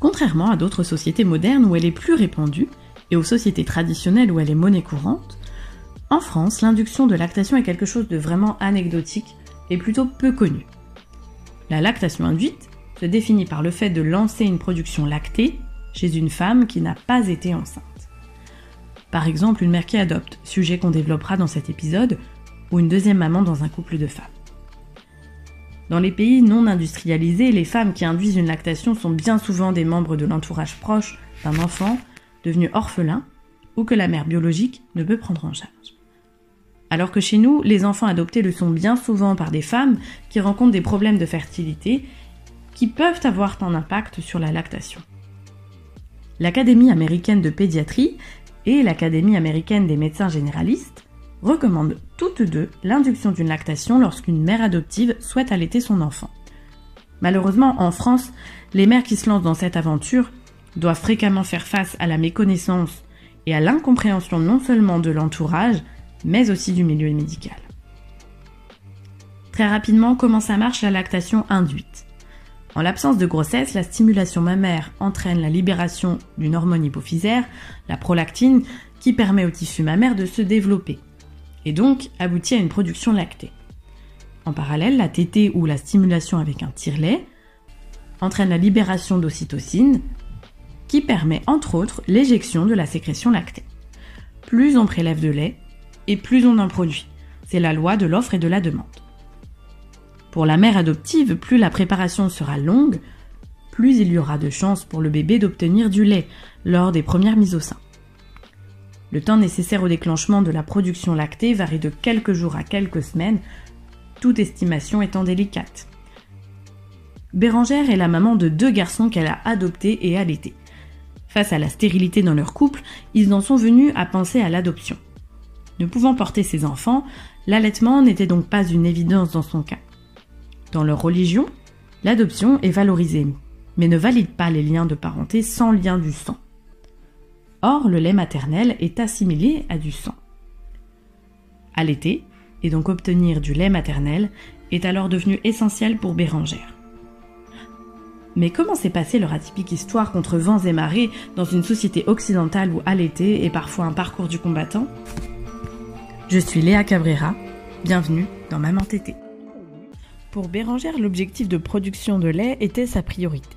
Contrairement à d'autres sociétés modernes où elle est plus répandue, et aux sociétés traditionnelles où elle est monnaie courante, en France, l'induction de lactation est quelque chose de vraiment anecdotique et plutôt peu connu. La lactation induite se définit par le fait de lancer une production lactée chez une femme qui n'a pas été enceinte. Par exemple, une mère qui adopte, sujet qu'on développera dans cet épisode, ou une deuxième maman dans un couple de femmes. Dans les pays non industrialisés, les femmes qui induisent une lactation sont bien souvent des membres de l'entourage proche d'un enfant devenu orphelin ou que la mère biologique ne peut prendre en charge. Alors que chez nous, les enfants adoptés le sont bien souvent par des femmes qui rencontrent des problèmes de fertilité qui peuvent avoir un impact sur la lactation. L'Académie américaine de pédiatrie et l'Académie américaine des médecins généralistes recommandent toutes deux l'induction d'une lactation lorsqu'une mère adoptive souhaite allaiter son enfant. Malheureusement, en France, les mères qui se lancent dans cette aventure doivent fréquemment faire face à la méconnaissance et à l'incompréhension non seulement de l'entourage, mais aussi du milieu médical. Très rapidement, comment ça marche la lactation induite? En l'absence de grossesse, la stimulation mammaire entraîne la libération d'une hormone hypophysaire, la prolactine, qui permet au tissu mammaire de se développer et donc aboutit à une production lactée. En parallèle, la tétée ou la stimulation avec un tire-lait entraîne la libération d'ocytocine qui permet entre autres l'éjection de la sécrétion lactée. Plus on prélève de lait et plus on en produit. C'est la loi de l'offre et de la demande. Pour la mère adoptive, plus la préparation sera longue, plus il y aura de chances pour le bébé d'obtenir du lait lors des premières mises au sein. Le temps nécessaire au déclenchement de la production lactée varie de quelques jours à quelques semaines, toute estimation étant délicate. Bérangère est la maman de deux garçons qu'elle a adoptés et allaités. Face à la stérilité dans leur couple, ils en sont venus à penser à l'adoption. Ne pouvant porter ses enfants, l'allaitement n'était donc pas une évidence dans son cas. Dans leur religion, l'adoption est valorisée, mais ne valide pas les liens de parenté sans lien du sang. Or, le lait maternel est assimilé à du sang. Allaiter, et donc obtenir du lait maternel, est alors devenu essentiel pour Bérangère. Mais comment s'est passée leur atypique histoire contre vents et marées dans une société occidentale où allaiter est parfois un parcours du combattant? Je suis Léa Cabrera, bienvenue dans Maman Tété. Pour Bérangère, l'objectif de production de lait était sa priorité.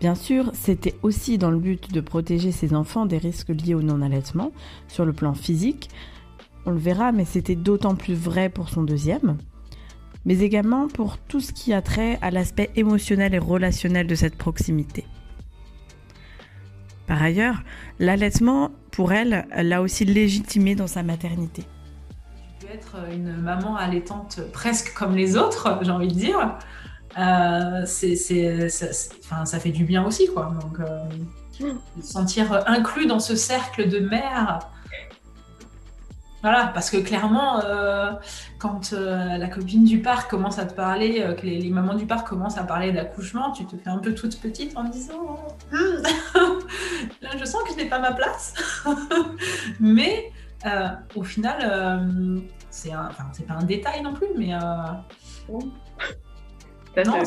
Bien sûr, c'était aussi dans le but de protéger ses enfants des risques liés au non-allaitement, sur le plan physique. On le verra, mais c'était d'autant plus vrai pour son deuxième. Mais également pour tout ce qui a trait à l'aspect émotionnel et relationnel de cette proximité. Par ailleurs, l'allaitement, pour elle, l'a aussi légitimé dans sa maternité. Tu peux être une maman allaitante presque comme les autres, j'ai envie de dire. Euh, c'est, ça, ça, fait du bien aussi, quoi. Donc, euh, mm. sentir inclus dans ce cercle de mères. Voilà, parce que clairement, euh, quand la copine du parc commence à te parler, que les, mamans du parc commencent à parler d'accouchement, tu te fais un peu toute petite en disant hmm, Là, je sens que je n'ai pas ma place. mais au final, c'est, enfin, c'est pas un détail non plus, mais. Non,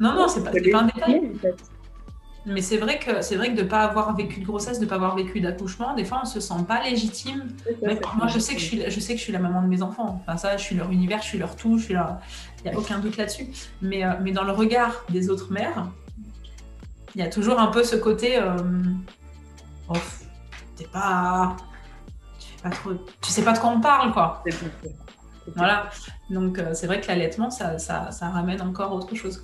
non, non, c'est pas, un détail. Mais c'est vrai que c'est vrai que de pas avoir vécu de grossesse, de pas avoir vécu d'accouchement, des fois on se sent pas légitime. moi, je sais que je suis, je sais que je suis la maman de mes enfants. Enfin ça, je suis leur univers, je suis leur tout, je suis leur. Il y a aucun doute là-dessus. Mais euh, mais dans le regard des autres mères, il y a toujours un peu ce côté. Euh... Oh, t'es pas, tu, pas trop... tu sais pas de quoi on parle quoi. Voilà. Donc euh, c'est vrai que l'allaitement, ça, ramène encore autre chose.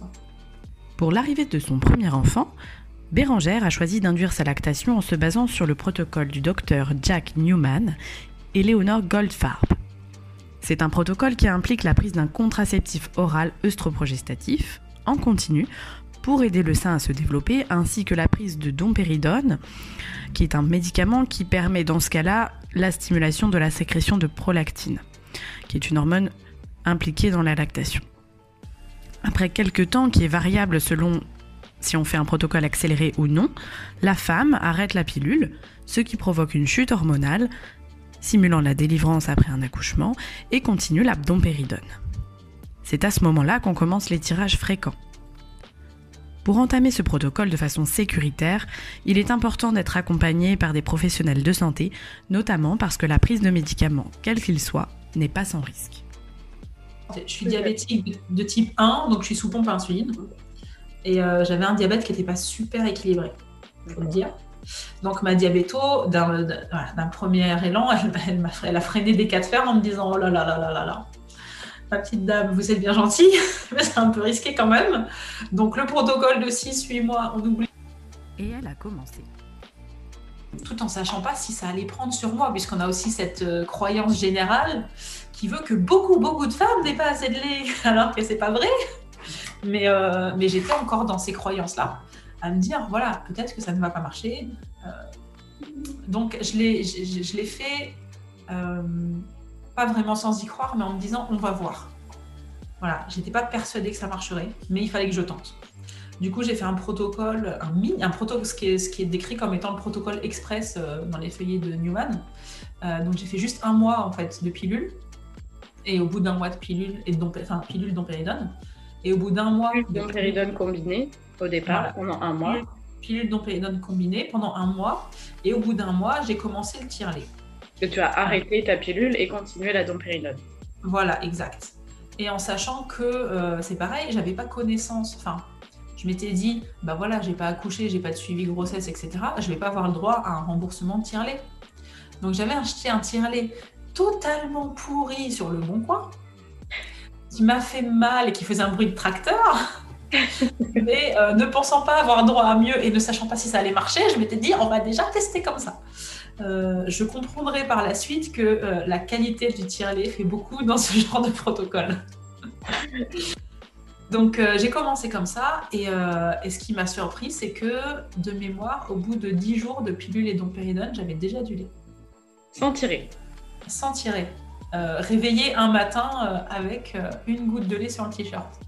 Pour l'arrivée de son premier enfant, Bérangère a choisi d'induire sa lactation en se basant sur le protocole du docteur Jack Newman et Léonore Goldfarb. C'est un protocole qui implique la prise d'un contraceptif oral œstroprogestatif en continu pour aider le sein à se développer, ainsi que la prise de dompéridone, qui est un médicament qui permet dans ce cas-là la stimulation de la sécrétion de prolactine, qui est une hormone impliquée dans la lactation. Après quelques temps, qui est variable selon si on fait un protocole accéléré ou non, la femme arrête la pilule, ce qui provoque une chute hormonale, simulant la délivrance après un accouchement, et continue l'abdompéridone. C'est à ce moment-là qu'on commence les tirages fréquents. Pour entamer ce protocole de façon sécuritaire, il est important d'être accompagné par des professionnels de santé, notamment parce que la prise de médicaments, quel qu'il soit, n'est pas sans risque. Je suis diabétique de type 1, donc je suis sous pompe insuline. Et euh, j'avais un diabète qui n'était pas super équilibré, il faut le dire. Donc ma diabéto, d'un premier élan, elle, elle, a freiné des cas de fer en me disant Oh là là là là là là, ma petite dame, vous êtes bien gentille, mais c'est un peu risqué quand même. Donc le protocole de 6-8 mois, on oublie. Et elle a commencé. Tout en sachant pas si ça allait prendre sur moi, puisqu'on a aussi cette euh, croyance générale qui veut que beaucoup, beaucoup de femmes n'aient pas assez de lait, alors que c'est pas vrai. Mais, euh, mais j'étais encore dans ces croyances-là, à me dire, voilà, peut-être que ça ne va pas marcher. Euh, donc je l'ai, je, l'ai fait pas vraiment sans y croire, mais en me disant on va voir. Voilà, j'étais pas persuadée que ça marcherait, mais il fallait que je tente. Du coup, j'ai fait un protocole, un mini, un protocole, ce qui, est, ce qui est décrit comme étant le protocole express euh, dans les feuillets de Newman. Euh, donc, j'ai fait juste un mois en fait de pilule, et au bout d'un mois de pilule et de enfin pilule dompéridone, et au bout d'un mois pilule dompéridone combinée au départ pendant un mois. Pilule dompéridone combinée pendant un mois, et au bout d'un mois, j'ai commencé le tire-lait que tu as arrêté ta pilule et continué la dompéridone. Voilà, exact. Et en sachant que euh, c'est pareil, j'avais pas connaissance. Enfin, je m'étais dit, bah voilà, j'ai pas accouché, j'ai pas de suivi grossesse, etc. Je vais pas avoir le droit à un remboursement de tire-lait. Donc j'avais acheté un tire-lait totalement pourri sur le bon coin, qui m'a fait mal et qui faisait un bruit de tracteur. Mais euh, ne pensant pas avoir droit à mieux et ne sachant pas si ça allait marcher, je m'étais dit, on va déjà tester comme ça. Euh, je comprendrai par la suite que euh, la qualité du tirelet fait beaucoup dans ce genre de protocole. Donc j'ai commencé comme ça et, ce qui m'a surpris c'est que de mémoire, au bout de 10 jours de pilule et dompéridone, j'avais déjà du lait. Sans tirer Sans tirer. Réveillé un matin avec une goutte de lait sur le t-shirt.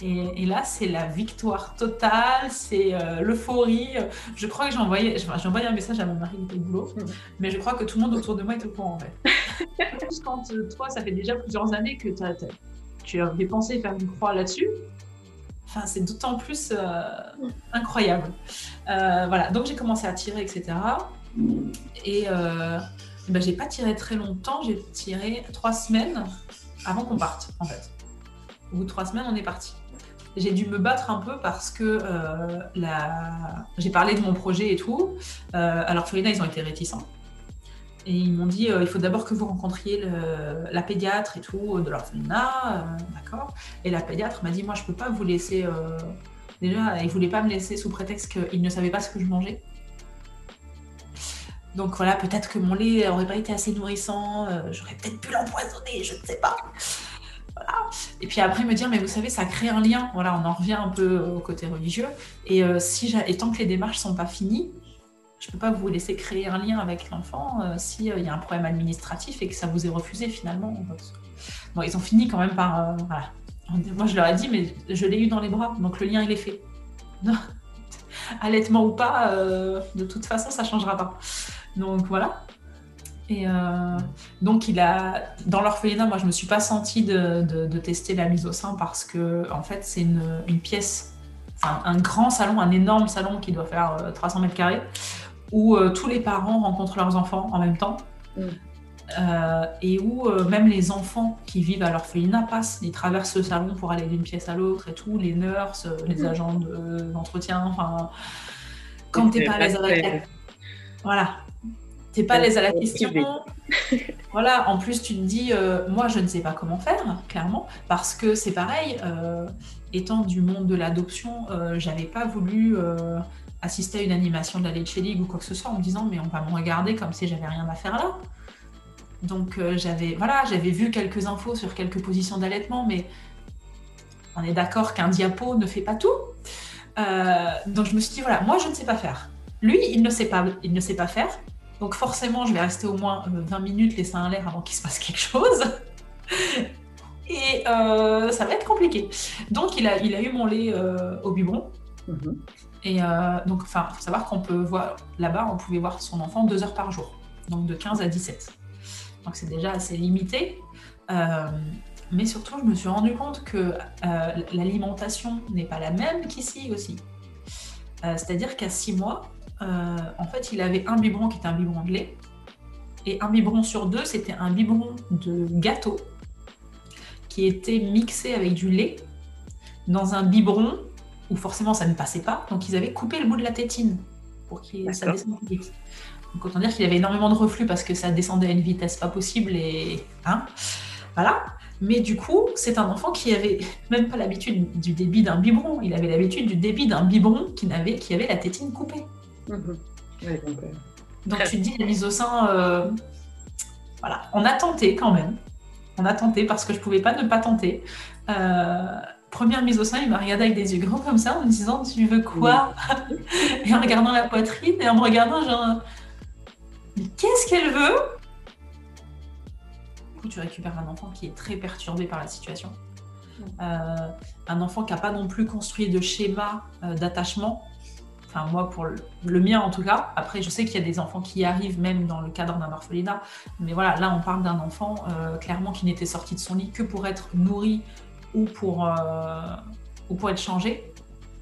Et, là, c'est la victoire totale, c'est euh, l'euphorie. Je crois que j'ai envoyé, j'ai envoyé un message à mon mari qui était boulot, mm. mais je crois que tout le monde autour de moi est au courant en fait. Quand euh, toi, ça fait déjà plusieurs années que tu as dépensé faire une croix là-dessus, enfin, c'est d'autant plus euh, mm. incroyable. voilà, donc j'ai commencé à tirer, etc. Et ben, j'ai pas tiré très longtemps, j'ai tiré trois semaines avant qu'on parte en fait. Au bout de trois semaines, on est parti j'ai dû me battre un peu parce que euh, j'ai parlé de mon projet et tout. Euh, alors, Florida, ils ont été réticents. Et ils m'ont dit euh, il faut d'abord que vous rencontriez la pédiatre et tout de l'orphelinat. D'accord Et la pédiatre m'a dit moi, je ne peux pas vous laisser. Déjà, il ne voulait pas me laisser sous prétexte qu'il ne savait pas ce que je mangeais. Donc voilà, peut-être que mon lait n'aurait pas été assez nourrissant, j'aurais peut-être pu l'empoisonner, je ne sais pas. Et puis après me dire, mais vous savez, ça crée un lien. Voilà, on en revient un peu au côté religieux. Et, euh, si et tant que les démarches sont pas finies, je peux pas vous laisser créer un lien avec l'enfant euh, s'il euh, y a un problème administratif et que ça vous est refusé finalement. Bon, ils ont fini quand même par. voilà. Moi, je leur ai dit, mais je l'ai eu dans les bras, donc le lien, il est fait. Allaitement ou pas, de toute façon, ça changera pas. Donc voilà. Et euh, donc, il a, dans l'orphelinat, moi, je ne me suis pas sentie de, tester la mise au sein parce que, en fait, c'est une, pièce, un, grand salon, un énorme salon qui doit faire 300 euh, mètres carrés, où euh, tous les parents rencontrent leurs enfants en même temps. Mm. et où même les enfants qui vivent à l'orphelinat passent, ils traversent le salon pour aller d'une pièce à l'autre et tout, les nurses, les mm. agents d'entretien, enfin, quand t'es pas à l'aise avec Voilà, t'es pas à l'aise à la question. voilà, en plus, tu te dis, euh, moi, je ne sais pas comment faire, clairement, parce que c'est pareil, euh, étant du monde de l'adoption, euh, j'avais pas voulu assister à une animation de la Leche League ou quoi que ce soit en me disant, mais on va me regarder comme si j'avais rien à faire là. Donc, j'avais voilà, j'avais vu quelques infos sur quelques positions d'allaitement, mais on est d'accord qu'un diapo ne fait pas tout. donc je me suis dit, voilà, moi je ne sais pas faire. Lui, il ne sait pas, il ne sait pas faire. Donc forcément, je vais rester au moins 20 minutes les seins à l'air avant qu'il se passe quelque chose. Et euh, ça va être compliqué. Donc, il a, il a eu mon lait euh, au biberon. Mhm. Et euh, donc, enfin, faut savoir qu'on peut voir, là-bas, on pouvait voir son enfant deux heures par jour. Donc, de 15 à 17. Donc, c'est déjà assez limité. mais surtout, je me suis rendu compte que l'alimentation n'est pas la même qu'ici aussi. C'est-à-dire qu'à 6 mois, en fait, il avait un biberon qui était un biberon de lait. Et un biberon sur deux, c'était un biberon de gâteau qui était mixé avec du lait dans un biberon où forcément ça ne passait pas. Donc ils avaient coupé le bout de la tétine pour que ça descende vite. Donc autant dire qu'il avait énormément de reflux parce que ça descendait à une vitesse pas possible et hein, voilà. Mais du coup, c'est un enfant qui avait même pas l'habitude du débit d'un biberon. Il avait l'habitude du débit d'un biberon qui avait, qui avait la tétine coupée. Mhm. donc, tu te dis la mise au sein, euh, voilà, on a tenté quand même. On a tenté parce que je pouvais pas ne pas tenter. Euh, première mise au sein, il m'a regardé avec des yeux grands comme ça en me disant Tu veux quoi Et en regardant la poitrine et en me regardant, genre Mais qu'est-ce qu'elle veut? Du coup, tu récupères un enfant qui est très perturbé par la situation. Euh, un enfant qui n'a pas non plus construit de schéma euh, d'attachement Enfin, moi, pour le, mien en tout cas. Après, je sais qu'il y a des enfants qui y arrivent même dans le cadre d'un orphelinat. Mais voilà, là, on parle d'un enfant euh, clairement qui n'était sorti de son lit que pour être nourri ou pour, euh, ou pour être changé.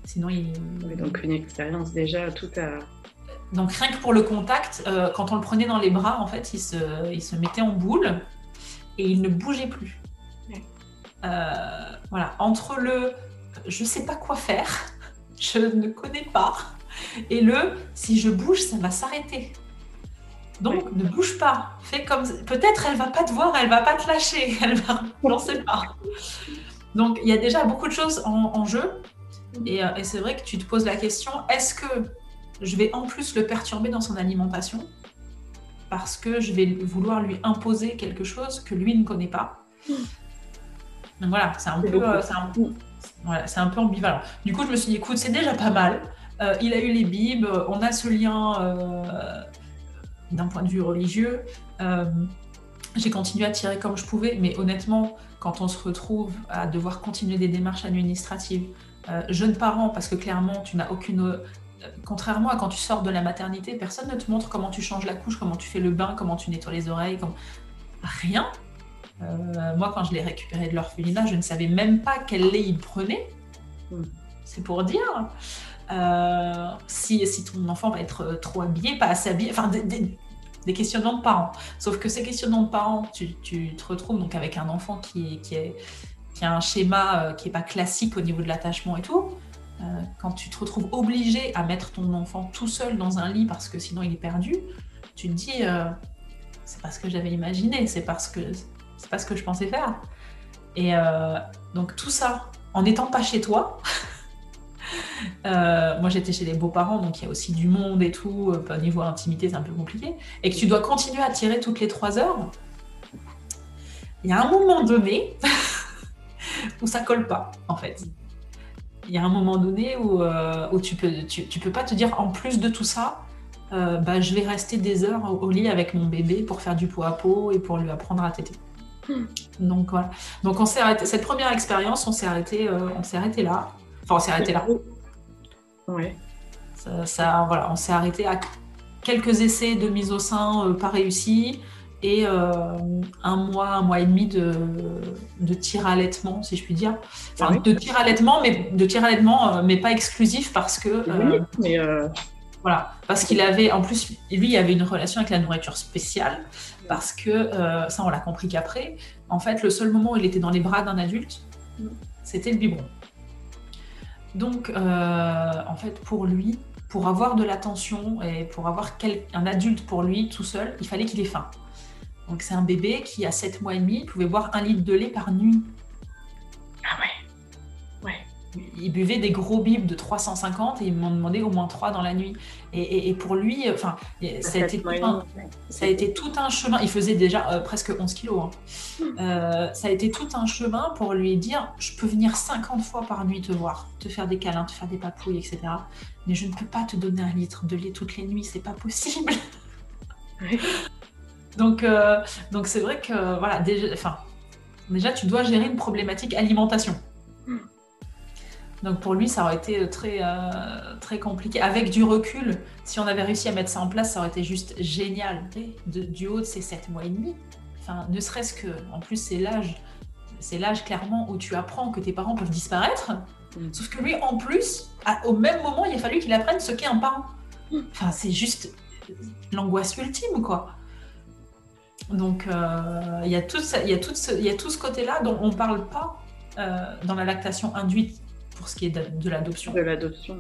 Sinon, il. donc, une expérience déjà tout à. Donc, rien que pour le contact, euh, quand on le prenait dans les bras, en fait, il se, il se mettait en boule et il ne bougeait plus. voilà, entre le je sais pas quoi faire, je ne connais pas, et le si je bouge, ça va s'arrêter. Donc ne bouge pas. Fais comme peut-être elle va pas te voir, elle va pas te lâcher, elle va sais pas. Donc il y a déjà beaucoup de choses en, jeu euh, et, c'est vrai que tu te poses la question est-ce que je vais en plus le perturber dans son alimentation parce que je vais vouloir lui imposer quelque chose que lui ne connaît pas? Donc voilà, c'est un peu, euh, c'est un, un peu ambivalent. Du coup, je me suis dit, écoute, c'est déjà pas mal. Euh, il a eu les bibes, on a ce lien euh, d'un point de vue religieux. Euh, j'ai continué à tirer comme je pouvais, mais honnêtement, quand on se retrouve à devoir continuer des démarches administratives, jeunes parents, parce que clairement, tu n'as aucune contrairement à quand tu sors de la maternité, personne ne te montre comment tu changes la couche, comment tu fais le bain, comment tu nettoies les oreilles, rien. moi, quand je l'ai récupéré de l'orphelinat, je ne savais même pas quel lait il prenait. Hmm. C'est pour dire. Euh, si, ton enfant va être euh, trop habillé, pas assez habillé, enfin des, questionnements de parents. Sauf que ces questionnements de parents, tu, te retrouves donc avec un enfant qui, a un schéma euh, qui n'est pas classique au niveau de l'attachement et tout. quand tu te retrouves obligé à mettre ton enfant tout seul dans un lit parce que sinon il est perdu, tu te dis c'est pas ce que j'avais imaginé, c'est parce que c'est pas ce que je pensais faire. Et donc tout ça, en n'étant pas chez toi, Euh, moi, j'étais chez les beaux-parents, donc il y a aussi du monde et tout. Euh, au niveau intimité, c'est un peu compliqué. Et que tu dois continuer à tirer toutes les trois heures. Il y a un moment donné où ça colle pas, en fait. Il y a un moment donné où, euh, où tu peux, tu, peux pas te dire en plus de tout ça, bah, je vais rester des heures au, lit avec mon bébé pour faire du pot à pot et pour lui apprendre à téter. Hmm. Donc voilà. Donc on s'est arrêté. Cette première expérience, on s'est arrêté, on s'est arrêté là. Enfin, on s'est arrêté là. Ouais. Ça, voilà, on s'est arrêté à quelques essais de mise au sein euh, pas réussis et euh, un mois, un mois et demi de, de tir allaitement, si je puis dire. Enfin, de tir allaitement, mais de tir allaitement, euh, mais pas exclusif parce que. mais Voilà, parce qu'il avait, en plus, lui, il avait une relation avec la nourriture spéciale, parce que, ça on l'a compris qu'après, en fait, le seul moment où il était dans les bras d'un adulte, mm. c'était le biberon. Donc, euh, en fait, pour lui, pour avoir de l'attention et pour avoir un adulte pour lui tout seul, il fallait qu'il ait faim. Donc, c'est un bébé qui, à 7 mois et demi, pouvait boire un litre de lait par nuit. Ah ouais Ouais. Il buvait des gros bibs de 350 et ils m'ont demandé au moins 3 dans la nuit. Et, pour lui, enfin, ça, a été tout un, ça a été tout un chemin. Il faisait déjà euh, presque 11 kilos. Hein. Hmm. Euh, ça a été tout un chemin pour lui dire je peux venir 50 fois par nuit te voir, te faire des câlins, te faire des papouilles, etc. Mais je ne peux pas te donner un litre de lait toutes les nuits, c'est pas possible. donc, euh, donc c'est vrai que voilà, déjà, déjà tu dois gérer une problématique alimentation. Hmm. Donc pour lui, ça aurait été très, euh, très compliqué. Avec du recul, si on avait réussi à mettre ça en place, ça aurait été juste génial. du haut de ces 7 mois et demi, enfin, ne serait-ce que, en plus, c'est l'âge, c'est l'âge clairement où tu apprends que tes parents peuvent disparaître. Mm. Sauf que lui, en plus, au même moment, il a fallu qu'il apprenne ce qu'est un parent. Mm. Enfin, c'est juste l'angoisse ultime, quoi. Donc, euh, il y, a tout il y, a tout ce, y a tout ce côté-là dont on ne parle pas euh, dans la lactation induite pour ce qui est de, l'adoption. De l'adoption.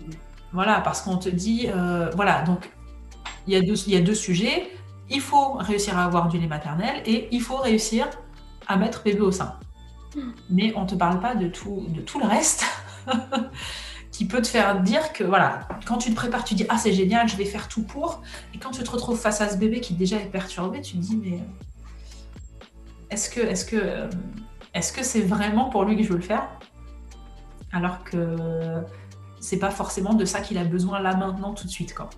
Voilà, parce qu'on te dit, euh, voilà, donc il y, a deux, il y a deux sujets. Il faut réussir à avoir du lait maternel et il faut réussir à mettre bébé au sein. Hmm. Mais on ne te parle pas de tout, de tout le reste qui peut te faire dire que, voilà, quand tu te prépares, tu dis, ah c'est génial, je vais faire tout pour. Et quand tu te retrouves face à ce bébé qui déjà est perturbé, tu te dis, mais euh, est-ce que, est-ce que, euh, est-ce que c'est vraiment pour lui que je veux le faire? Alors que c'est pas forcément de ça qu'il a besoin là maintenant tout de suite. Quoi.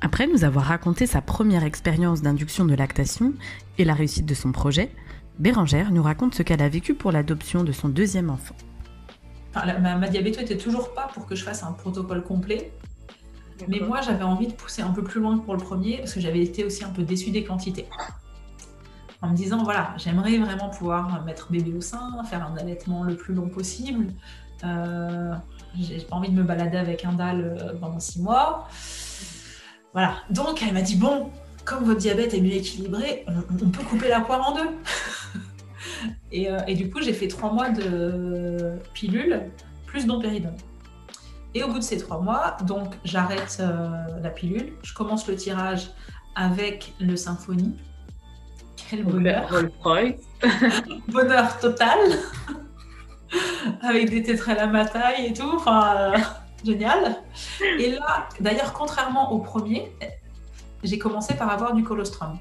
Après nous avoir raconté sa première expérience d'induction de lactation et la réussite de son projet, Bérangère nous raconte ce qu'elle a vécu pour l'adoption de son deuxième enfant. ma, ma diabéto était toujours pas pour que je fasse un protocole complet. Mais moi, j'avais envie de pousser un peu plus loin pour le premier parce que j'avais été aussi un peu déçue des quantités en me disant voilà, j'aimerais vraiment pouvoir mettre bébé au sein, faire un allaitement le plus long possible. Euh, j'ai pas envie de me balader avec un dalle euh, pendant six mois. Voilà. Donc elle m'a dit bon, comme votre diabète est mieux équilibré, on, peut couper la poire en deux. Euh, et, du coup, j'ai fait trois mois de pilule plus dompéridone. Et au bout de ces trois mois, donc j'arrête la pilule, je commence le tirage avec le symphonie quel bonheur. bonheur total. Avec des tétrelles à ma taille et tout. Enfin, euh, génial. Et là, d'ailleurs, contrairement au premier, j'ai commencé par avoir du colostrum.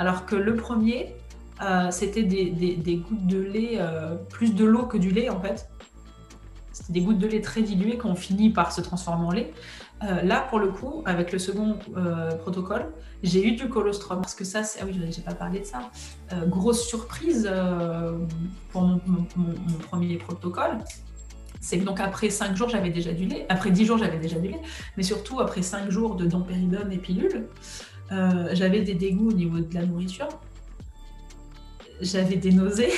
Alors que le premier, euh, c'était des, gouttes de lait, euh, plus de l'eau que du lait en fait. C'était des gouttes de lait très diluées qui ont fini par se transformer en lait. Euh, là, pour le coup, avec le second euh, protocole, j'ai eu du colostrum. Parce que ça, c'est... ah oui, j'ai pas parlé de ça. Euh, grosse surprise pour mon, premier protocole. C'est que donc après 5 jours, j'avais déjà du lait. Après 10 jours, j'avais déjà du lait. Mais surtout, après 5 jours de dompéridone et pilule, j'avais des dégoûts au niveau de la nourriture. J'avais des nausées,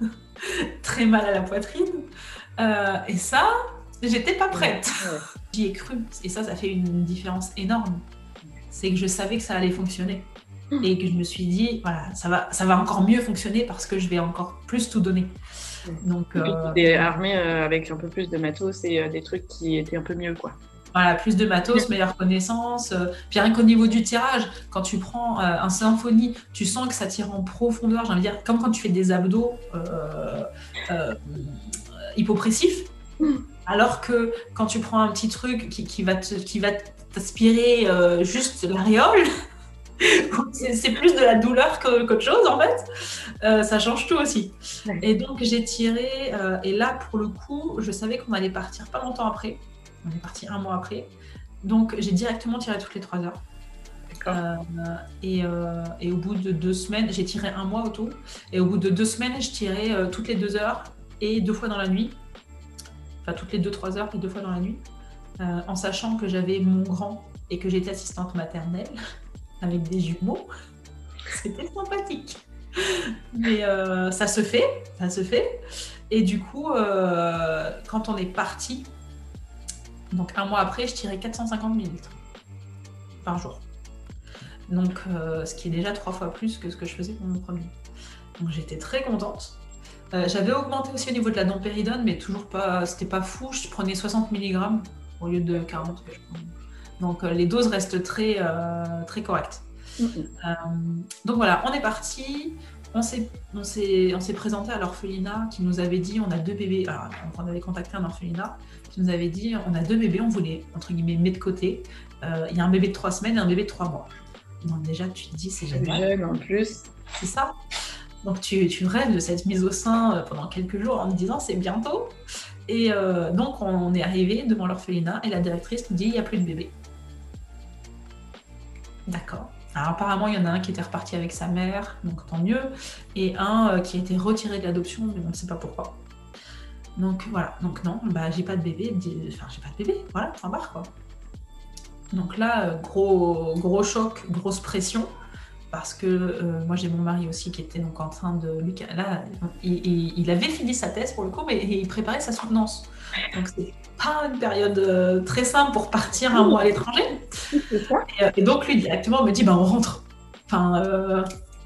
très mal à la poitrine. et ça, j'étais pas prête. J'y ai cru. Et ça, ça fait une différence énorme. C'est que je savais que ça allait fonctionner. Hmm. Et que je me suis dit, voilà, ça va, ça va encore mieux fonctionner parce que je vais encore plus tout donner. Donc, euh... tu armé euh, avec un peu plus de matos et euh, des trucs qui étaient un peu mieux, quoi. Voilà, plus de matos, meilleure connaissance. Euh, puis rien qu'au niveau du tirage, quand tu prends un symphonie, tu sens que ça tire en profondeur. J'ai envie de dire, comme quand tu fais des abdos hypopressifs. Alors que quand tu prends un petit truc qui, va t'aspirer euh, juste l'aréole, c'est plus de la douleur qu'autre chose en fait. Euh, ça change tout aussi. Et donc j'ai tiré, euh, et là pour le coup, je savais qu'on allait partir pas longtemps après. On est parti un mois après. Donc j'ai directement tiré toutes les trois heures. et, et, au bout de deux semaines, j'ai tiré un mois autour. Et au bout de deux semaines, je tirais toutes les deux heures et deux fois dans la nuit toutes les 2-3 heures et deux fois dans la nuit, euh, en sachant que j'avais mon grand et que j'étais assistante maternelle avec des jumeaux. C'était sympathique. Mais euh, ça se fait, ça se fait. Et du coup, euh, quand on est parti, donc un mois après, je tirais 450 ml par jour. Donc, ce qui est déjà trois fois plus que ce que je faisais pour mon premier. Donc, j'étais très contente. Euh, j'avais augmenté aussi au niveau de la dompéridone, mais toujours pas, c'était pas fou. Je prenais 60 mg au lieu de 40 que je prenais. Donc euh, les doses restent très, euh, très correctes. donc voilà, on est parti. on s'est, on s'est, on s'est présenté à l'orphelinat qui nous avait dit on a deux bébés. Alors, on avait contacté un orphelinat qui nous avait dit on a deux bébés, on voulait entre guillemets mettre de côté. Il y a un bébé de trois semaines et un bébé de trois mois. Donc déjà tu te dis c'est génial. Jeune en plus. C'est ça. Donc tu, rêves de cette mise au sein euh, pendant quelques jours en te disant c'est bientôt. Et euh, donc on est arrivé devant l'orphelinat et la directrice nous dit il n'y a plus de bébé. D'accord. Alors apparemment, il y en a un qui était reparti avec sa mère, donc tant mieux, et un euh, qui a été retiré de l'adoption, mais on ne sait pas pourquoi. Donc voilà, donc non, bah j'ai pas de bébé, enfin j'ai pas de bébé, voilà, point barre quoi. Donc là, gros, gros choc, grosse pression, parce que euh, moi j'ai mon mari aussi qui était donc en train de lui, là, il, avait fini sa thèse pour le coup, mais il préparait sa soutenance. Donc c'est pas une période euh, très simple pour partir un mois à l'étranger. Euh, et, donc lui directement me dit bah on rentre. Enfin, euh,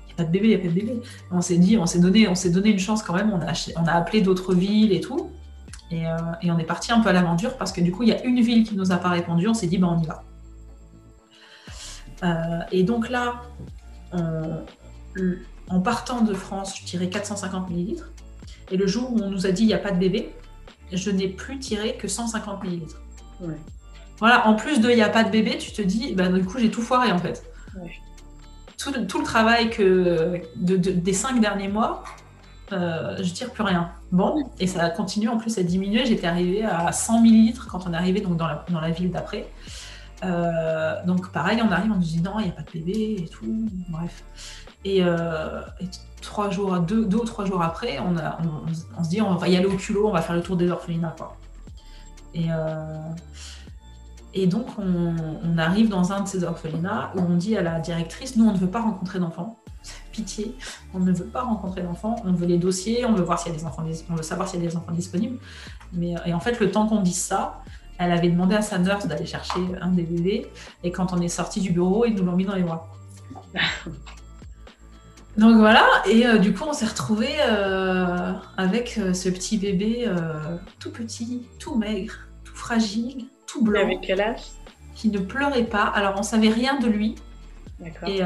n'y a pas de bébé, il n'y a pas de bébé. on s'est dit, on s'est donné, on s'est donné une chance quand même. On a, on a appelé d'autres villes et tout. Et, et, on est parti un peu à l'aventure parce que du coup il y a une ville qui nous a pas répondu. On s'est dit bah on y va. et donc là, en partant de France, je tirais 450 millilitres. Et le jour où on nous a dit il n'y a pas de bébé, je n'ai plus tiré que 150 millilitres. Voilà, en plus de il n'y a pas de bébé, tu te dis, bah, du coup, j'ai tout foiré en fait. Tout, le travail que des cinq derniers mois, euh, je tire plus rien. Bon, et ça a continué en plus à diminuer. J'étais arrivée à 100 millilitres quand on est arrivé donc, dans, la, dans la ville d'après. Euh, donc pareil, on arrive, on nous dit non, il n'y a pas de bébé et tout. Bref. Et, euh, trois jours, deux, ou trois jours après, on, se dit on va y aller au culot, on va faire le tour des orphelinats. Euh, et donc on, arrive dans un de ces orphelinats où on dit à la directrice, nous on ne veut pas rencontrer d'enfants. Pitié, on ne veut pas rencontrer d'enfants, on veut les dossiers, on veut voir s'il y a des enfants, on veut savoir s'il y a des enfants disponibles. Mais et en fait, le temps qu'on dise ça, elle avait demandé à sa nurse d'aller chercher un des bébés, et quand on est sorti du bureau, ils nous l'ont mis dans les bras. Donc voilà, et euh, du coup on s'est retrouvé euh, avec euh, ce petit bébé tout petit, tout maigre, tout fragile, tout blanc. Avec quel âge? Qui ne pleurait pas. Alors on savait rien de lui. Et,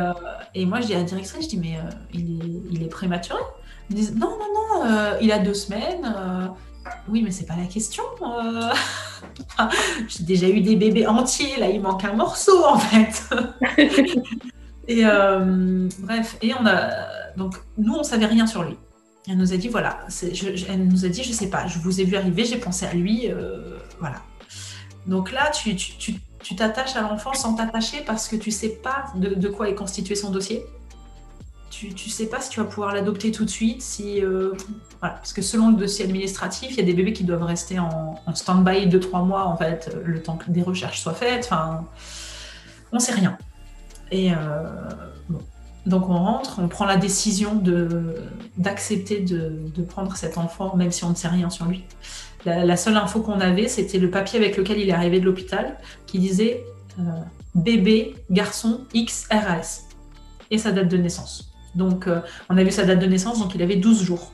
et, moi je dis à la directrice, je dis mais il est, il, est, prématuré Ils disent non, non, non, il a deux semaines. Oui, mais c'est pas la question. J'ai déjà eu des bébés entiers, là il manque un morceau en fait. Et euh, bref, et on a donc nous on savait rien sur lui. Elle nous a dit voilà, je, elle nous a dit je sais pas, je vous ai vu arriver, j'ai pensé à lui, euh, voilà. Donc là tu t'attaches à l'enfant sans t'attacher parce que tu sais pas de, quoi est constitué son dossier. Tu, tu sais pas si tu vas pouvoir l'adopter tout de suite, si euh, parce que selon le dossier administratif, il y a des bébés qui doivent rester en, stand-by 2-3 mois en fait, le temps que des recherches soient faites. Enfin, on sait rien. Et euh, Donc on rentre, on prend la décision d'accepter de, prendre cet enfant, même si on ne sait rien sur lui. La, seule info qu'on avait, c'était le papier avec lequel il est arrivé de l'hôpital, qui disait euh, bébé, garçon, XRAS, et sa date de naissance. Donc euh, on a vu sa date de naissance, donc il avait 12 jours.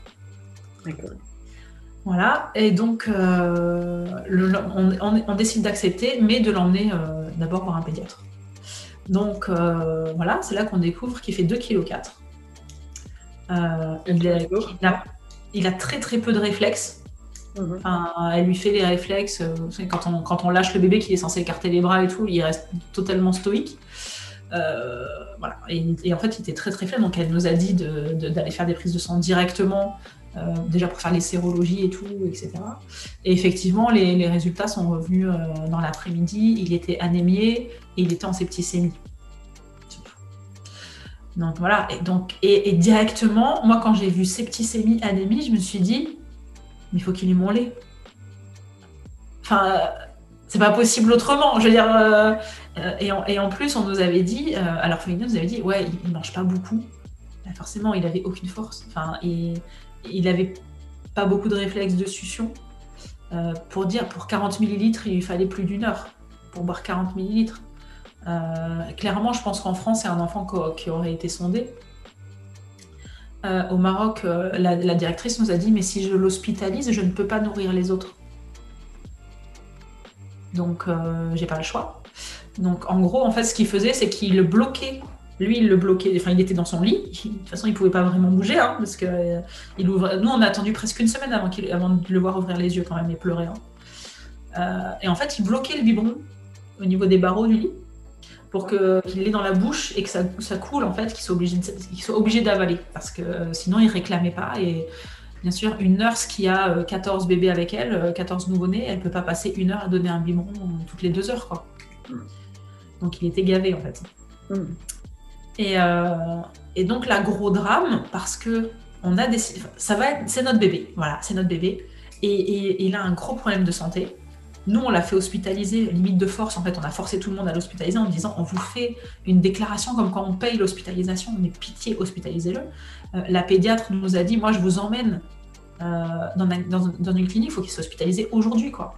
Voilà, et donc on, décide d'accepter, mais de l'emmener d'abord voir un pédiatre. Donc euh, voilà, c'est là qu'on découvre qu'il fait 2,4 kg. Euh, il, a, très très peu de réflexes. Mhm. elle lui fait les réflexes. Euh, quand, on, quand on lâche le bébé qui est censé écarter les bras et tout, il reste totalement stoïque. Voilà. Et, en fait, il était très très faible, donc elle nous a dit d'aller faire des prises de sang directement, déjà pour faire les sérologies et tout, etc. Et effectivement, les, résultats sont revenus dans l'après-midi. Il était anémié, et il était en septicémie. Donc voilà, et, donc, et, directement, moi quand j'ai vu septicémie, anémie, je me suis dit, mais il faut qu'il ait mon lait. Enfin, c'est pas possible autrement. Je veux dire, euh, et, en, plus, on nous avait dit, euh, alors il nous avait dit, ouais, il, mange pas beaucoup. Bah, forcément, il avait aucune force. Enfin, et, il avait pas beaucoup de réflexes de succion. Euh, pour dire, pour 40 millilitres, il fallait plus d'une heure pour boire 40 millilitres. Euh, clairement, je pense qu'en France, c'est un enfant qui aurait été sondé. Euh, au Maroc, euh, la, directrice nous a dit Mais si je l'hospitalise, je ne peux pas nourrir les autres. Donc, j'ai pas le choix. Donc, en gros, en fait, ce qu'il faisait, c'est qu'il bloquait Lui, il le bloquait, enfin, il était dans son lit. de toute façon, il pouvait pas vraiment bouger, hein, parce que euh, il ouvre... nous, on a attendu presque une semaine avant, avant de le voir ouvrir les yeux quand même et pleurer. Hein. Euh, et en fait, il bloquait le biberon au niveau des barreaux du lit pour qu'il l'ait dans la bouche et que ça, coule, en fait, qu'il soit obligé, d'avaler, parce que euh, sinon, il réclamait pas. Et bien sûr, une nurse qui a 14 bébés avec elle, 14 nouveau-nés, elle peut pas passer une heure à donner un biberon toutes les deux heures. Donc, il était gavé, en fait. Hmm. Euh, et, donc, la gros drame, parce que on a décidé, ça va c'est notre bébé, voilà, c'est notre bébé, et, il a un gros problème de santé. Nous, on l'a fait hospitaliser, limite de force. En fait, on a forcé tout le monde à l'hospitaliser en disant on vous fait une déclaration comme quand on paye l'hospitalisation, on est pitié, hospitalisez-le. Euh, la pédiatre nous a dit moi, je vous emmène euh, dans, dans, une clinique, il faut qu'il soit hospitalisé aujourd'hui, quoi.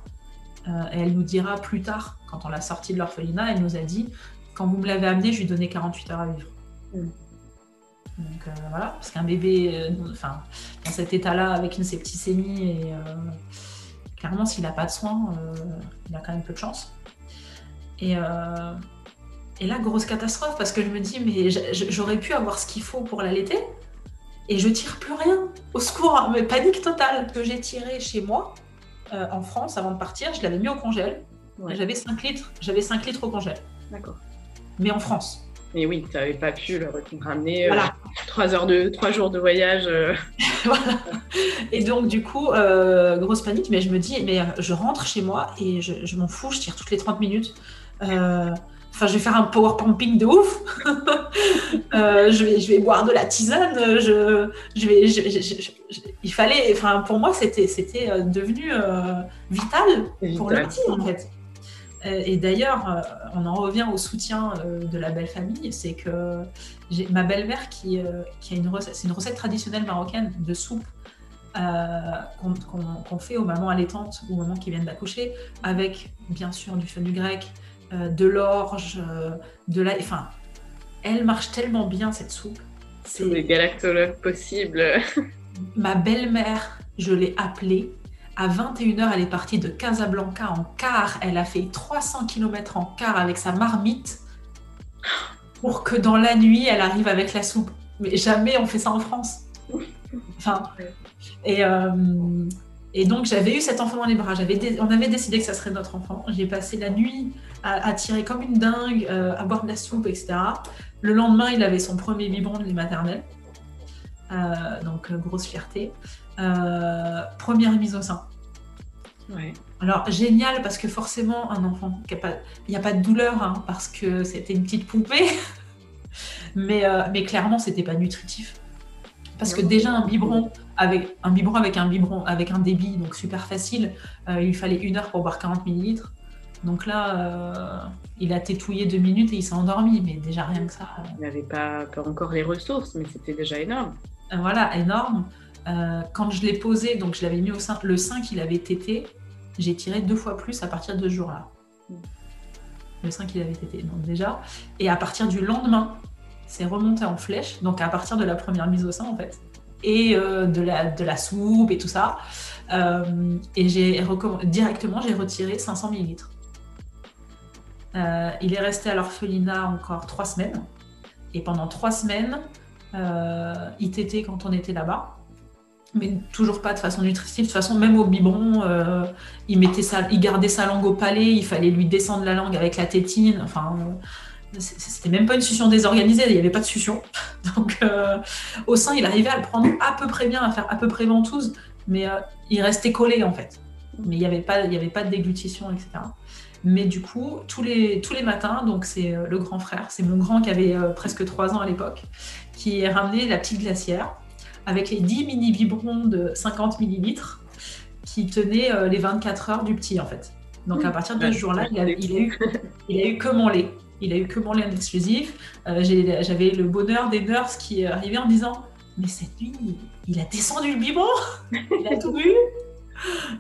Et elle nous dira plus tard, quand on l'a sorti de l'orphelinat, elle nous a dit quand vous me l'avez amené, je lui donnais 48 heures à vivre. Mm. Donc euh, voilà, parce qu'un bébé, euh, enfin, dans cet état-là, avec une septicémie, et euh, clairement, s'il n'a pas de soins, il a quand même peu de chance. Et, et là, grosse catastrophe, parce que je me dis, mais j'aurais pu avoir ce qu'il faut pour l'allaiter, et je tire plus rien. Au secours, mais panique totale. Que j'ai tiré chez moi, en France, avant de partir, je l'avais mis au congèle. J'avais 5 litres, j'avais 5 litres au congèle. D'accord. Mais en France. Mais oui, tu n'avais pas pu le ramener euh, trois, heures de, trois jours de voyage. Euh. voilà. Et donc, du coup, euh, grosse panique, mais je me dis, mais je rentre chez moi et je, m'en fous, je tire toutes les 30 minutes. Enfin, je vais faire un power pumping de ouf. je, vais, je vais boire de la tisane. Je, je vais, il fallait, enfin, pour moi, c'était, c'était devenu vital pour le petit, en fait. Euh, et d'ailleurs, euh, on en revient au soutien euh, de la belle famille, c'est que j'ai ma belle-mère qui, qui, a une recette, c'est une recette traditionnelle marocaine de soupe qu'on fait aux mamans allaitantes ou aux mamans qui viennent d'accoucher, avec bien sûr du fenouil grec, de l'orge, de la, enfin, elle marche tellement bien cette soupe. C'est les galactologues possibles. ma belle-mère, je l'ai appelée à 21h, elle est partie de Casablanca en car. Elle a fait 300 km en car avec sa marmite pour que dans la nuit, elle arrive avec la soupe. Mais jamais on fait ça en France. Enfin, et, euh, et donc j'avais eu cet enfant dans les bras. on avait décidé que ça serait notre enfant. J'ai passé la nuit à, tirer comme une dingue, euh, à boire de la soupe, etc. Le lendemain, il avait son premier biberon de lait maternel. Euh, donc grosse fierté. Euh, première mise au sein. Alors génial parce que forcément un enfant, il n'y a, pas de douleur hein, parce que c'était une petite poupée, mais, euh, mais clairement c'était pas nutritif. Parce que déjà un biberon avec un biberon avec un biberon avec un débit donc super facile, euh, il fallait une heure pour boire 40 millilitres. Donc là, il a tétouillé deux minutes et il s'est endormi, mais déjà rien que ça. Il n'avait pas, pas, encore les ressources, mais c'était déjà énorme. voilà, énorme. Euh, quand je l'ai posé, donc je l'avais mis au sein, le sein qu'il avait tété, j'ai tiré deux fois plus à partir de ce jour-là. Le sein qu'il avait tété, donc déjà. Et à partir du lendemain, c'est remonté en flèche, donc à partir de la première mise au sein en fait, et euh, de, la, de la soupe et tout ça. Euh, et j'ai directement, j'ai retiré 500 millilitres. il est resté à l'orphelinat encore trois semaines. Et pendant trois semaines, il tétait quand on était là-bas mais toujours pas de façon nutritive. De toute façon, même au biberon, euh, il, mettait il gardait sa langue au palais, il fallait lui descendre la langue avec la tétine. Enfin, c'était même pas une succion désorganisée, il n'y avait pas de succion. Donc, euh, au sein, il arrivait à le prendre à peu près bien, à faire à peu près ventouse, mais euh, il restait collé en fait. Mais il n'y avait, pas, avait pas de déglutition, etc. Mais du coup, tous les, tous les matins, donc c'est le grand frère, c'est mon grand qui avait presque 3 ans à l'époque, qui ramenait la petite glacière avec les 10 mini biberons de 50 millilitres qui tenaient euh, les 24 heures du petit en fait. Donc à partir de ce jour-là, il, eu, il a eu que mon lait. Il a eu que mon lait en exclusif. Euh, j'avais le bonheur des nurses qui arrivaient en disant Mais cette nuit, il a descendu le biberon Il a tout bu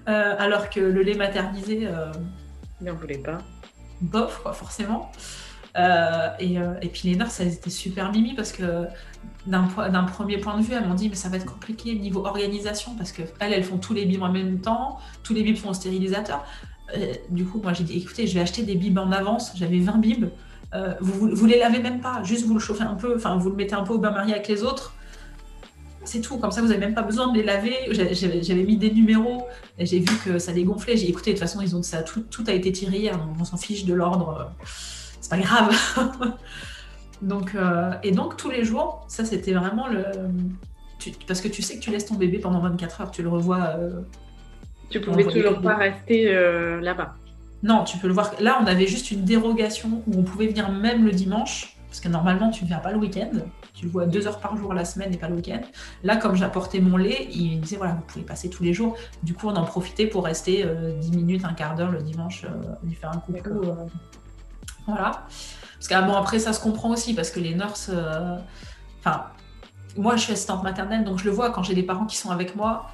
euh, Alors que le lait maternisé. il n'en voulait pas. Bof, quoi, forcément. et, et, puis les nurses, elles étaient super mimi parce que d'un premier point de vue, elles m'ont dit mais ça va être compliqué niveau organisation parce que elles, elles font tous les bibes en même temps, tous les bibes font au stérilisateur. Euh, du coup, moi j'ai dit écoutez, je vais acheter des bibes en avance. J'avais 20 bibes. Euh, vous, vous les lavez même pas, juste vous le chauffez un peu, enfin vous le mettez un peu au bain-marie avec les autres. C'est tout, comme ça vous n'avez même pas besoin de les laver. J'avais mis des numéros, j'ai vu que ça dégonflait. J'ai écouté, de toute façon, ils ont, ça, tout, tout a été tiré hier, donc on s'en fiche de l'ordre. C'est pas grave. donc, euh, et donc tous les jours, ça c'était vraiment le. parce que tu sais que tu laisses ton bébé pendant 24 heures, tu le revois. Euh, tu pouvais toujours pas rester là-bas. Non, tu peux le voir. Là, on avait juste une dérogation où on pouvait venir même le dimanche, parce que normalement, tu ne viens pas le week-end. Tu le vois deux heures par jour la semaine et pas le week-end. Là, comme j'apportais mon lait, il disait voilà, vous pouvez passer tous les jours. Du coup, on en profitait pour rester euh, dix 10 minutes, un quart d'heure le dimanche, euh, lui faire un coucou. Euh, voilà. Parce que bon, après, ça se comprend aussi, parce que les nurses. Enfin, moi, je suis assistante maternelle, donc je le vois quand j'ai des parents qui sont avec moi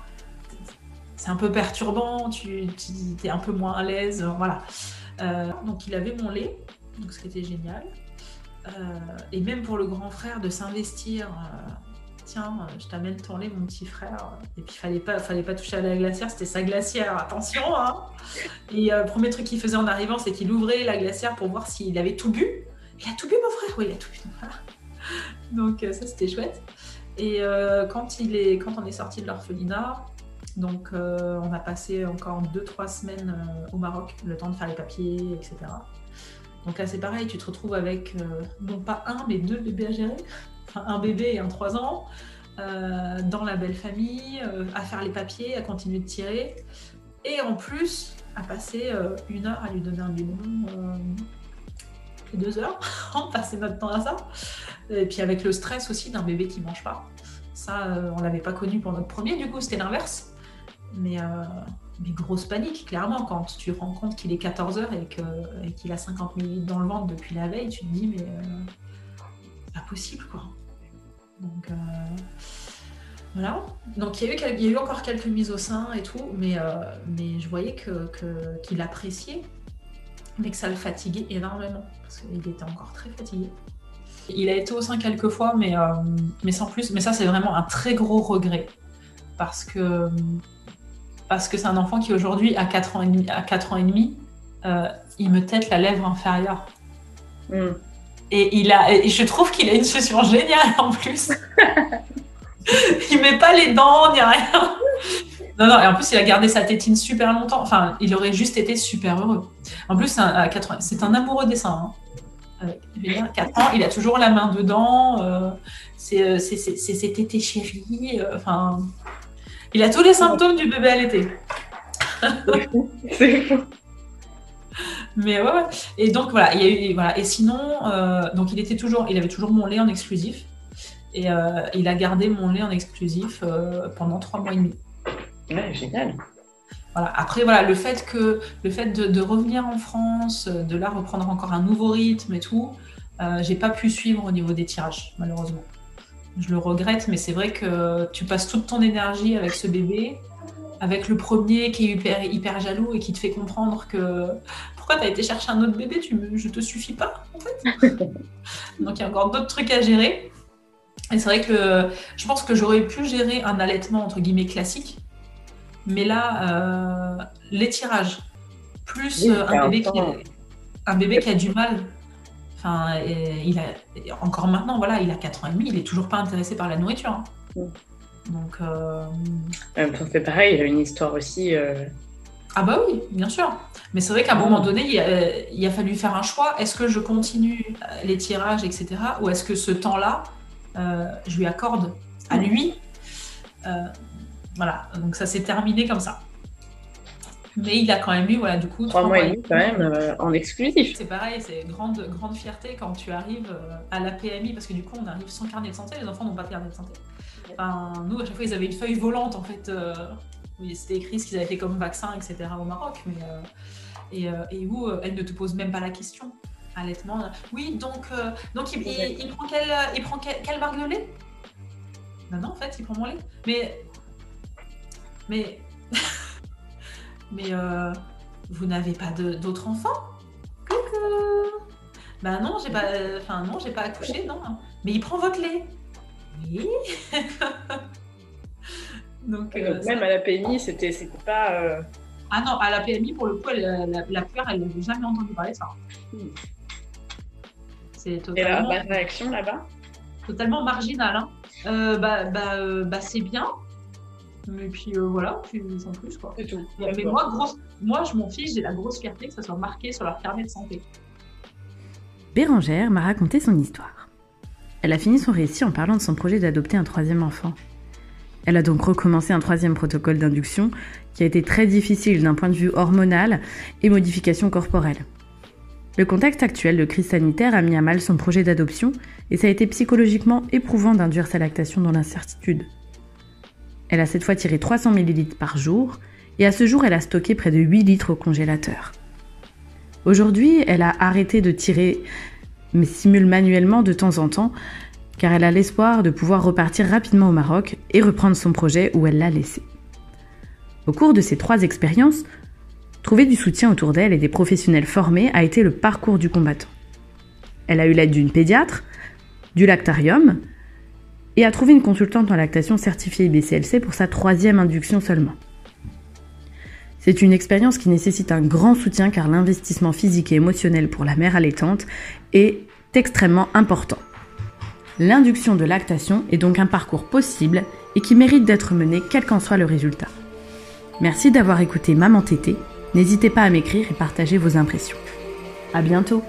c'est un peu perturbant, tu, es un peu moins à l'aise, voilà. Euh, donc il avait mon lait, donc ce qui était génial. Euh, et même pour le grand frère de s'investir, euh, tiens, je t'amène ton lait, mon petit frère. Et puis il fallait pas, fallait pas toucher à la glacière, c'était sa glacière, attention. Hein et le premier truc qu'il faisait en arrivant, c'est qu'il ouvrait la glacière pour voir s'il avait tout bu. Il a tout bu, mon frère, oui, il a tout bu. Donc ça, c'était chouette. Et quand, il est, quand on est sorti de l'orphelinat, donc, euh, on a passé encore 2-3 semaines euh, au Maroc, le temps de faire les papiers, etc. Donc là, c'est pareil, tu te retrouves avec euh, non pas un, mais deux bébés à gérer. Enfin, un bébé et un 3 ans, dans la belle famille, à faire les papiers, à continuer de tirer. Et en plus, à passer une heure à lui donner un biberon deux heures. on passait notre temps à ça. Et puis avec le stress aussi d'un bébé qui mange pas. Ça, on l'avait pas connu pour notre premier, du coup, c'était l'inverse. Mais, euh, mais, grosse panique, clairement, quand tu te rends compte qu'il est 14h et qu'il a 50 minutes dans le ventre depuis la veille, tu te dis, mais euh, pas possible, quoi. Donc, euh, voilà. Donc, il y, a eu, encore quelques mises au sein et tout, mais, mais je voyais qu'il que, appréciait, mais que ça le fatiguait énormément, parce qu'il était encore très fatigué. Il a été au sein quelques fois, mais, mais sans plus. Mais ça, c'est vraiment un très gros regret. Parce que parce que c'est un enfant qui aujourd'hui, à 4 ans et demi, à 4 ans et demi euh, il me tête la lèvre inférieure. Hmm. Et, il a, et je trouve qu'il a une solution géniale en plus. il met pas les dents, ni rien. Non, non, et en plus, il a gardé sa tétine super longtemps. Enfin, il aurait juste été super heureux. En plus, c'est un, amoureux dessin. Hein. il a 4 ans, il a toujours la main dedans. Euh, c'est ses tétés chéris. Euh, enfin, il a tous les symptômes du bébé allaité. C'est fou. Mais ouais, ouais, Et donc voilà, il y a eu, voilà. Et sinon, euh, donc il était toujours, il avait toujours mon lait en exclusif. Et euh, il a gardé mon lait en exclusif euh, pendant trois mois et demi. Ouais, génial. Voilà. Après, voilà, le fait que le fait de, revenir en France, de là reprendre encore un nouveau rythme et tout, j'ai pas pu suivre au niveau des tirages, malheureusement je le regrette, mais c'est vrai que tu passes toute ton énergie avec ce bébé, avec le premier qui est hyper, hyper jaloux et qui te fait comprendre que pourquoi tu as été chercher un autre bébé, tu me, je te suffis pas en fait. Donc il y a encore d'autres trucs à gérer. Et c'est vrai que je pense que j'aurais pu gérer un allaitement entre guillemets classique, mais là, euh, l'étirage, plus euh, un, bébé qui, un bébé qui a du mal Enfin, il a, encore maintenant, voilà, il a 4 ans et demi, il est toujours pas intéressé par la nourriture. Hein. Mm. Donc. Euh... fait pareil, il a une histoire aussi. Euh, ah bah oui, bien sûr. Mais c'est vrai qu'à un moment donné, il a, fallu faire un choix. Est-ce que je continue les tirages, etc. Ou est-ce que ce temps-là, euh, je lui accorde à lui? Euh, Voilà, donc ça s'est terminé comme ça. Mais il a quand même eu, voilà, du coup, trois mois et demi quand même euh, en exclusif. C'est pareil, c'est grande, grande fierté quand tu arrives euh, à la PMI, parce que du coup, on arrive sans carnet de santé, les enfants n'ont pas de carnet de santé. Enfin, nous, à chaque fois, ils avaient une feuille volante, en fait. Euh, c'était écrit ce qu'ils avaient fait comme vaccin, etc. au Maroc. Mais, et, et, où elle ne te pose même pas la question. Allaitement. Oui, donc, donc il, il, prend, quelle, il prend quelle, marque de lait? Non, non, en fait, il prend mon lait. Mais. Mais. Mais euh, vous n'avez pas d'autres enfants? Coucou Ben non, j'ai pas, enfin non, j'ai pas accouché, non. Mais il prend votre lait. Oui. Donc, euh, même à la PMI, c'était, pas. Euh, ah non, à la PMI, pour le coup, la, la, elle n'avait jamais entendu parler de ça. C'est totalement. Et la, réaction là-bas? Totalement marginal. Hein. Euh, bah, bah, euh, bah c'est bien. Mais puis euh, voilà, puis sans plus quoi. Tout. Mais moi, grosse... moi, je m'en fiche, j'ai la grosse fierté que ça soit marqué sur leur carnet de santé. Bérangère m'a raconté son histoire. Elle a fini son récit en parlant de son projet d'adopter un troisième enfant. Elle a donc recommencé un troisième protocole d'induction qui a été très difficile d'un point de vue hormonal et modification corporelle. Le contexte actuel de crise sanitaire a mis à mal son projet d'adoption et ça a été psychologiquement éprouvant d'induire sa lactation dans l'incertitude. Elle a cette fois tiré 300 ml par jour et à ce jour elle a stocké près de 8 litres au congélateur. Aujourd'hui, elle a arrêté de tirer mais simule manuellement de temps en temps car elle a l'espoir de pouvoir repartir rapidement au Maroc et reprendre son projet où elle l'a laissé. Au cours de ces trois expériences, trouver du soutien autour d'elle et des professionnels formés a été le parcours du combattant. Elle a eu l'aide d'une pédiatre, du lactarium, et a trouvé une consultante en lactation certifiée BCLC pour sa troisième induction seulement. C'est une expérience qui nécessite un grand soutien car l'investissement physique et émotionnel pour la mère allaitante est extrêmement important. L'induction de lactation est donc un parcours possible et qui mérite d'être mené quel qu'en soit le résultat. Merci d'avoir écouté Maman Tété. N'hésitez pas à m'écrire et partager vos impressions. À bientôt!